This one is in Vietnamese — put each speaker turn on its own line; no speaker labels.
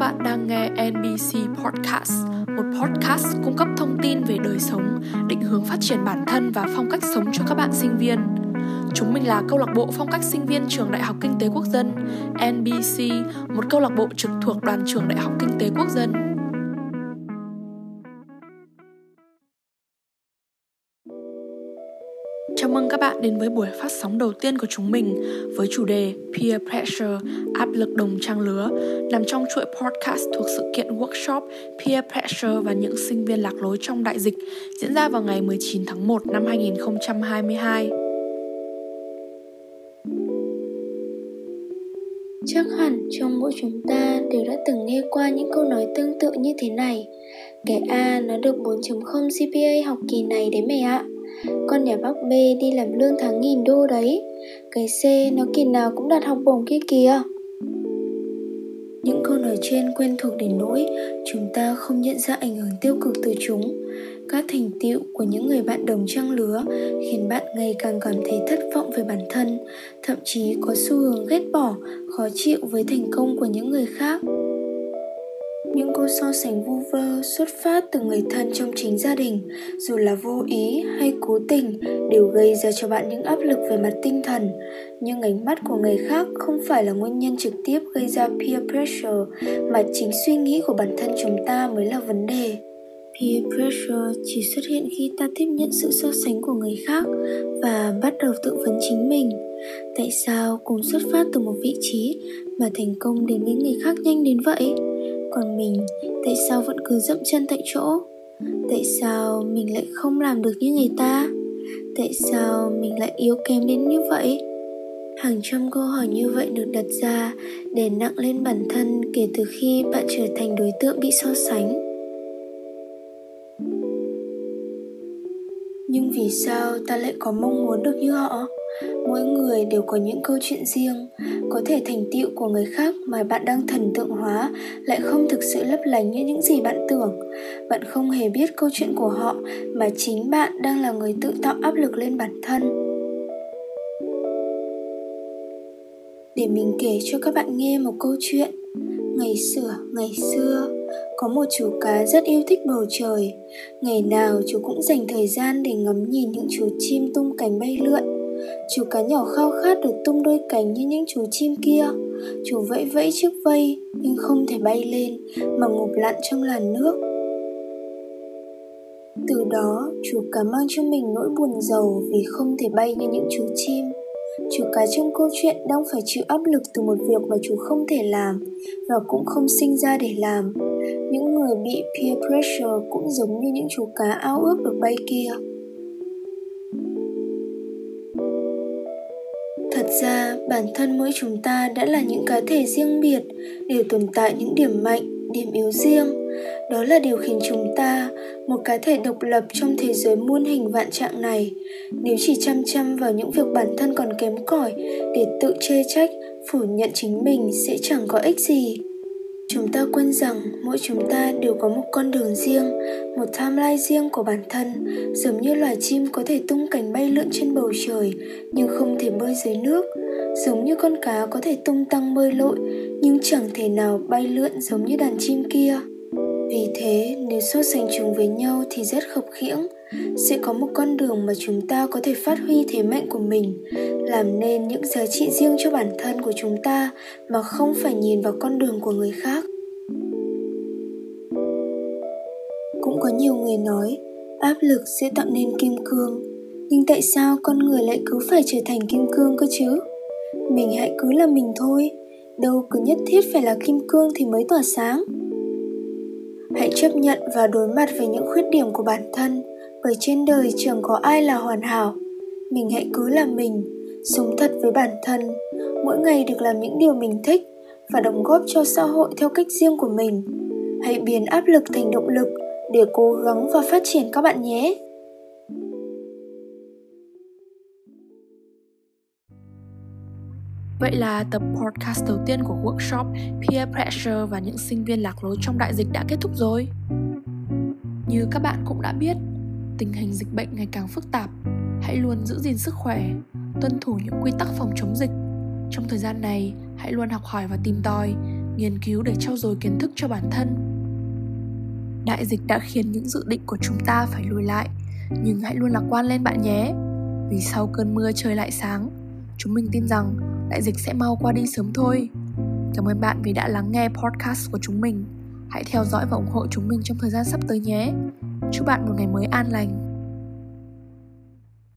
các bạn đang nghe NBC Podcast, một podcast cung cấp thông tin về đời sống, định hướng phát triển bản thân và phong cách sống cho các bạn sinh viên. Chúng mình là câu lạc bộ phong cách sinh viên trường Đại học Kinh tế Quốc dân, NBC, một câu lạc bộ trực thuộc đoàn trường Đại học Kinh tế Quốc dân. Chào mừng các bạn đến với buổi phát sóng đầu tiên của chúng mình với chủ đề Peer Pressure, áp lực đồng trang lứa, nằm trong chuỗi podcast thuộc sự kiện workshop Peer Pressure và những sinh viên lạc lối trong đại dịch diễn ra vào ngày 19 tháng 1 năm 2022.
Chắc hẳn trong mỗi chúng ta đều đã từng nghe qua những câu nói tương tự như thế này Cái A nó được 4.0 GPA học kỳ này đấy mày ạ con nhà bác B đi làm lương tháng nghìn đô đấy. Cái C nó kỳ nào cũng đạt học bổng kia kìa. Những câu nói trên quen thuộc đến nỗi chúng ta không nhận ra ảnh hưởng tiêu cực từ chúng. Các thành tựu của những người bạn đồng trang lứa khiến bạn ngày càng cảm thấy thất vọng về bản thân, thậm chí có xu hướng ghét bỏ, khó chịu với thành công của những người khác những câu so sánh vu vơ xuất phát từ người thân trong chính gia đình, dù là vô ý hay cố tình, đều gây ra cho bạn những áp lực về mặt tinh thần nhưng ánh mắt của người khác không phải là nguyên nhân trực tiếp gây ra peer pressure, mà chính suy nghĩ của bản thân chúng ta mới là vấn đề Peer pressure chỉ xuất hiện khi ta tiếp nhận sự so sánh của người khác và bắt đầu tự vấn chính mình. Tại sao cùng xuất phát từ một vị trí mà thành công đến với người khác nhanh đến vậy? Còn mình, tại sao vẫn cứ dậm chân tại chỗ? Tại sao mình lại không làm được như người ta? Tại sao mình lại yếu kém đến như vậy? Hàng trăm câu hỏi như vậy được đặt ra để nặng lên bản thân kể từ khi bạn trở thành đối tượng bị so sánh. Nhưng vì sao ta lại có mong muốn được như họ? Mỗi người đều có những câu chuyện riêng. Có thể thành tựu của người khác mà bạn đang thần tượng hóa lại không thực sự lấp lánh như những gì bạn tưởng. Bạn không hề biết câu chuyện của họ mà chính bạn đang là người tự tạo áp lực lên bản thân. Để mình kể cho các bạn nghe một câu chuyện. Ngày xưa ngày xưa, có một chú cá rất yêu thích bầu trời. Ngày nào chú cũng dành thời gian để ngắm nhìn những chú chim tung cánh bay lượn. Chú cá nhỏ khao khát được tung đôi cánh như những chú chim kia Chú vẫy vẫy chiếc vây, nhưng không thể bay lên, mà ngụp lặn trong làn nước Từ đó, chú cá mang cho mình nỗi buồn giàu vì không thể bay như những chú chim Chú cá trong câu chuyện đang phải chịu áp lực từ một việc mà chú không thể làm và cũng không sinh ra để làm. Những người bị peer pressure cũng giống như những chú cá ao ước được bay kia. Ra, bản thân mỗi chúng ta đã là những cá thể riêng biệt, đều tồn tại những điểm mạnh, điểm yếu riêng. Đó là điều khiến chúng ta, một cá thể độc lập trong thế giới muôn hình vạn trạng này, nếu chỉ chăm chăm vào những việc bản thân còn kém cỏi để tự chê trách, phủ nhận chính mình sẽ chẳng có ích gì chúng ta quên rằng mỗi chúng ta đều có một con đường riêng, một timeline riêng của bản thân. Giống như loài chim có thể tung cánh bay lượn trên bầu trời, nhưng không thể bơi dưới nước. Giống như con cá có thể tung tăng bơi lội, nhưng chẳng thể nào bay lượn giống như đàn chim kia vì thế nếu so sánh chúng với nhau thì rất khập khiễng. Sẽ có một con đường mà chúng ta có thể phát huy thế mạnh của mình, làm nên những giá trị riêng cho bản thân của chúng ta mà không phải nhìn vào con đường của người khác. Cũng có nhiều người nói, áp lực sẽ tạo nên kim cương. Nhưng tại sao con người lại cứ phải trở thành kim cương cơ chứ? Mình hãy cứ là mình thôi. Đâu cứ nhất thiết phải là kim cương thì mới tỏa sáng hãy chấp nhận và đối mặt với những khuyết điểm của bản thân, bởi trên đời chẳng có ai là hoàn hảo. Mình hãy cứ là mình, sống thật với bản thân. Mỗi ngày được làm những điều mình thích và đóng góp cho xã hội theo cách riêng của mình. Hãy biến áp lực thành động lực để cố gắng và phát triển các bạn nhé.
Vậy là tập podcast đầu tiên của workshop Peer Pressure và những sinh viên lạc lối trong đại dịch đã kết thúc rồi. Như các bạn cũng đã biết, tình hình dịch bệnh ngày càng phức tạp. Hãy luôn giữ gìn sức khỏe, tuân thủ những quy tắc phòng chống dịch. Trong thời gian này, hãy luôn học hỏi và tìm tòi, nghiên cứu để trau dồi kiến thức cho bản thân. Đại dịch đã khiến những dự định của chúng ta phải lùi lại, nhưng hãy luôn lạc quan lên bạn nhé. Vì sau cơn mưa trời lại sáng, chúng mình tin rằng đại dịch sẽ mau qua đi sớm thôi. Cảm ơn bạn vì đã lắng nghe podcast của chúng mình. Hãy theo dõi và ủng hộ chúng mình trong thời gian sắp tới nhé. Chúc bạn một ngày mới an lành.